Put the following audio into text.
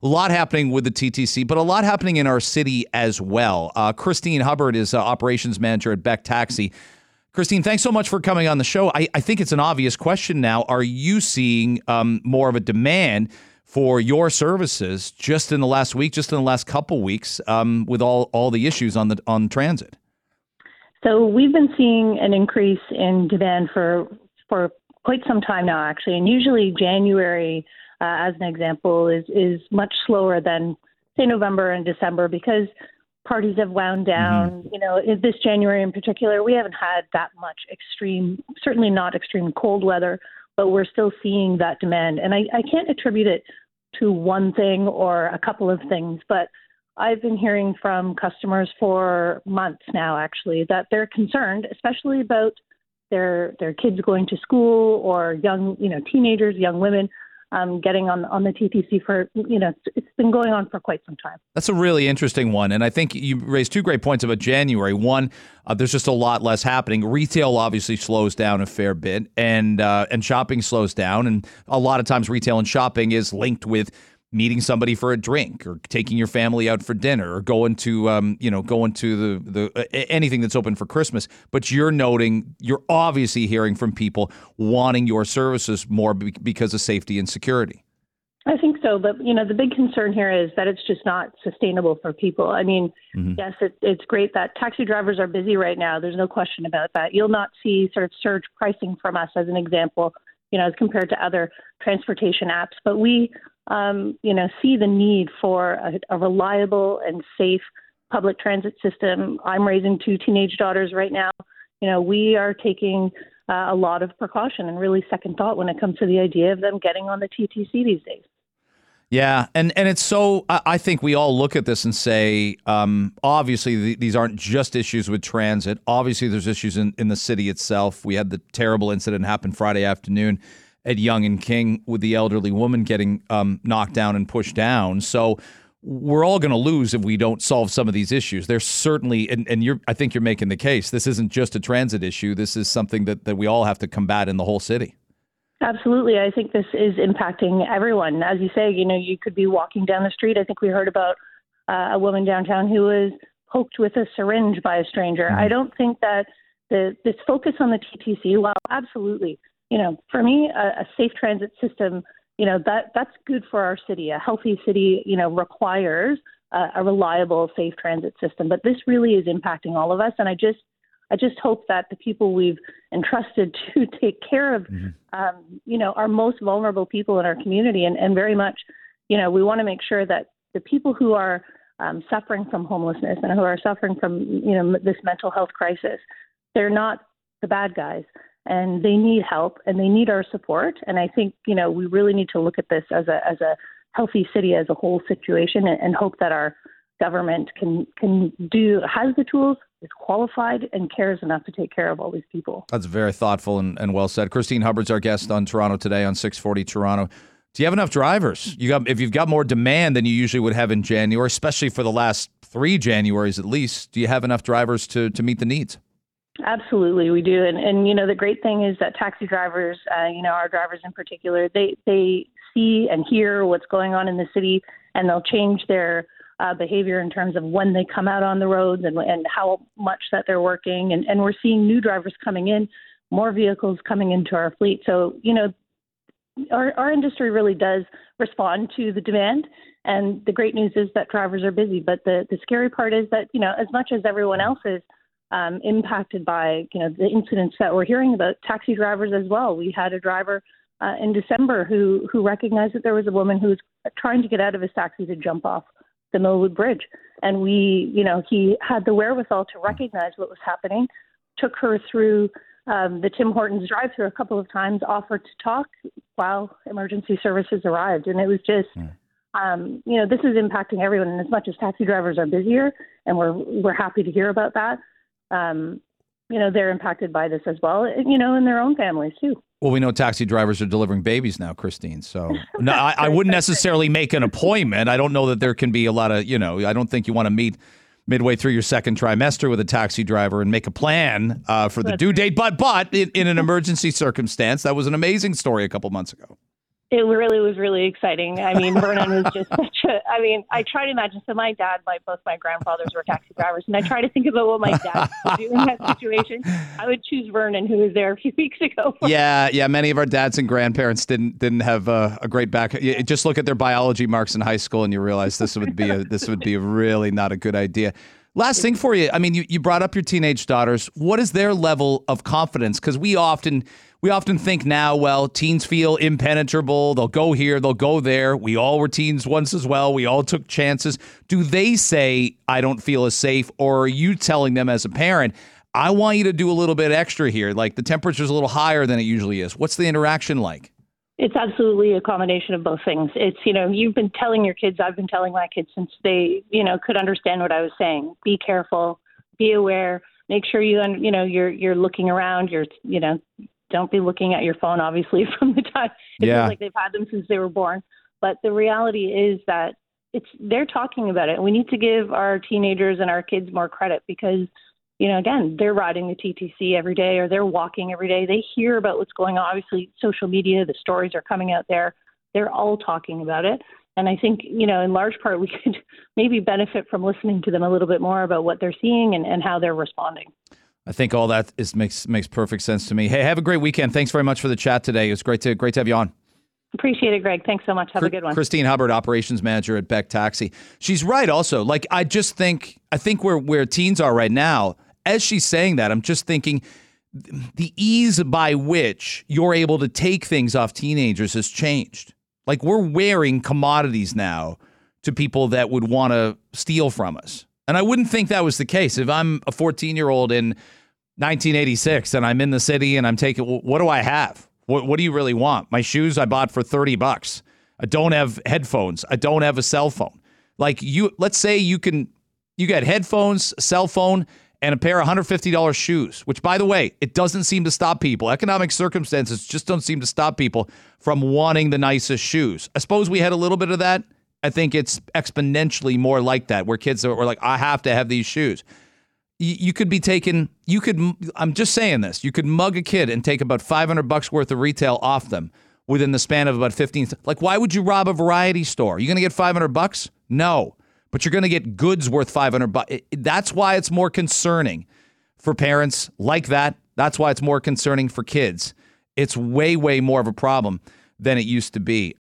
A lot happening with the TTC, but a lot happening in our city as well. Uh, Kristine Hubbard is uh, operations manager at Beck Taxi. Kristine, thanks so much for coming on the show. I, I think it's an obvious question now. Are you seeing um, more of a demand for your services just in the last week, just in the last couple weeks, um, with all, all the issues on the on transit? So we've been seeing an increase in demand for for quite some time now, actually, and usually January uh, as an example, is is much slower than say November and December because parties have wound mm-hmm. down. Mm-hmm. You know, this January in particular, we haven't had that much extreme, certainly not extreme cold weather, but we're still seeing that demand. And I, I can't attribute it to one thing or a couple of things, but I've been hearing from customers for months now, actually, that they're concerned, especially about their their kids going to school or young, you know, teenagers, young women um, getting on on the TTC for you know it's been going on for quite some time. That's a really interesting one, and I think you raised two great points about January. One, uh, there's just a lot less happening. Retail obviously slows down a fair bit, and uh, and shopping slows down, and a lot of times retail and shopping is linked with meeting somebody for a drink or taking your family out for dinner or going to um, you know going to the the uh, anything that's open for Christmas but you're noting you're obviously hearing from people wanting your services more because of safety and security I think so, but you know the big concern here is that it's just not sustainable for people. I mean, mm-hmm. yes, it, it's great that taxi drivers are busy right now. There's no question about that. You'll not see sort of surge pricing from us as an example, you know, as compared to other transportation apps. But we um, you know, see the need for a, a reliable and safe public transit system. I'm raising two teenage daughters right now. You know, we are taking uh, a lot of precaution and really second thought when it comes to the idea of them getting on the TTC these days. Yeah, and and it's so I think we all look at this and say, um, obviously these aren't just issues with transit. Obviously, there's issues in, in the city itself. We had the terrible incident happen Friday afternoon at Yonge and King with the elderly woman getting um, knocked down and pushed down. So we're all going to lose if we don't solve some of these issues. There's certainly, and, and you're, I think you're making the case. This isn't just a transit issue. This is something that, that we all have to combat in the whole city. Absolutely. I think this is impacting everyone. As you say, you know, you could be walking down the street. I think we heard about uh, a woman downtown who was poked with a syringe by a stranger. Mm-hmm. I don't think that the, this focus on the TTC, while absolutely you know, for me, a, a safe transit system, you know, that that's good for our city. A healthy city, you know, requires a, a reliable, safe transit system. But this really is impacting all of us, and I just I just hope that the people we've entrusted to take care of, mm-hmm. um, you know, our most vulnerable people in our community, and, and very much, you know, we want to make sure that the people who are um, suffering from homelessness and who are suffering from, you know, this mental health crisis, they're not the bad guys and they need help and they need our support. And I think you know we really need to look at this as a as a healthy city as a whole situation and, and hope that our government can can do has the tools is qualified and cares enough to take care of all these people. That's very thoughtful and, and well said. Kristine Hubbard's our guest on Toronto today on 640 Toronto. Do you have enough drivers? You got if you've got more demand than you usually would have in January, especially for the last three Januaries at least. Do you have enough drivers to to meet the needs? Absolutely, we do, and and you know the great thing is that taxi drivers, uh, you know our drivers in particular, they they see and hear what's going on in the city, and they'll change their uh, behavior in terms of when they come out on the roads and and how much that they're working, and and we're seeing new drivers coming in, more vehicles coming into our fleet. So you know, our our industry really does respond to the demand, and the great news is that drivers are busy. But the the scary part is that you know as much as everyone else is um, impacted by you know the incidents that we're hearing about taxi drivers as well. We had a driver uh, in December who who recognized that there was a woman who was trying to get out of his taxi to jump off the Millwood Bridge, and we you know he had the wherewithal to recognize what was happening, took her through. Um, the Tim Hortons drive-through a couple of times, offered to talk while emergency services arrived, and it was just, mm. um, you know, this is impacting everyone. And as much as taxi drivers are busier, and we're we're happy to hear about that, um, you know, they're impacted by this as well, you know, in their own families too. Well, we know taxi drivers are delivering babies now, Kristine. So no, I, I wouldn't necessarily make an appointment. I don't know that there can be a lot of, you know, I don't think you want to meet midway through your second trimester with a taxi driver and make a plan uh, for the due date. But but in, in, an emergency circumstance, that was an amazing story a couple months ago. It really was really exciting. I mean, Vernon was just such a. I mean, I try to imagine. So my dad, my both my grandfathers were taxi drivers, and I try to think about what my dad would do in that situation. I would choose Vernon, who was there a few weeks ago. Yeah, yeah. Many of our dads and grandparents didn't didn't have a, a great back. Just look at their biology marks in high school, and you realize this would be a this would be really not a good idea. Last thing for you. I mean, you, you brought up your teenage daughters. What is their level of confidence? Because we often we often think now, well, teens feel impenetrable. They'll go here, they'll go there. We all were teens once as well. We all took chances. Do they say, I don't feel as safe? Or are you telling them as a parent, I want you to do a little bit extra here? Like the temperature's a little higher than it usually is. What's the interaction like? It's absolutely a combination of both things. It's, you know, you've been telling your kids, I've been telling my kids since they, you know, could understand what I was saying. Be careful, be aware, make sure you, you know, you're, you're looking around, you're, you know, don't be looking at your phone, obviously, from the time it yeah. feels like they've had them since they were born. But the reality is that it's they're talking about it. We need to give our teenagers and our kids more credit because, you know, again, they're riding the TTC every day or they're walking every day. They hear about what's going on. Obviously, social media, the stories are coming out there. They're all talking about it. And I think, you know, in large part, we could maybe benefit from listening to them a little bit more about what they're seeing and, and how they're responding. I think all that is makes makes perfect sense to me. Hey, have a great weekend. Thanks very much for the chat today. It was great to great to have you on. Appreciate it, Greg. Thanks so much. Have a good one. Kristine Hubbard, operations manager at Beck Taxi. She's right. Also, like I just think I think where where teens are right now. As she's saying that, I'm just thinking the ease by which you're able to take things off teenagers has changed. Like we're wearing commodities now to people that would want to steal from us. And I wouldn't think that was the case. If I'm a 14 year old in 1986 and I'm in the city and I'm taking, what do I have? What, what do you really want? My shoes I bought for 30 bucks. I don't have headphones. I don't have a cell phone. Like you, let's say you can, you get headphones, cell phone, and a pair of $150 shoes, which by the way, it doesn't seem to stop people. Economic circumstances just don't seem to stop people from wanting the nicest shoes. I suppose we had a little bit of that. I think it's exponentially more like that, where kids are, are like, I have to have these shoes. You could be taking you could i'm just saying this you could mug a kid and take about 500 bucks worth of retail off them within the span of about 15 like why would you rob a variety store? Are you going to get 500 bucks? No but you're going to get goods worth 500 bucks that's why it's more concerning for parents like that that's why it's more concerning for kids. It's way way more of a problem than it used to be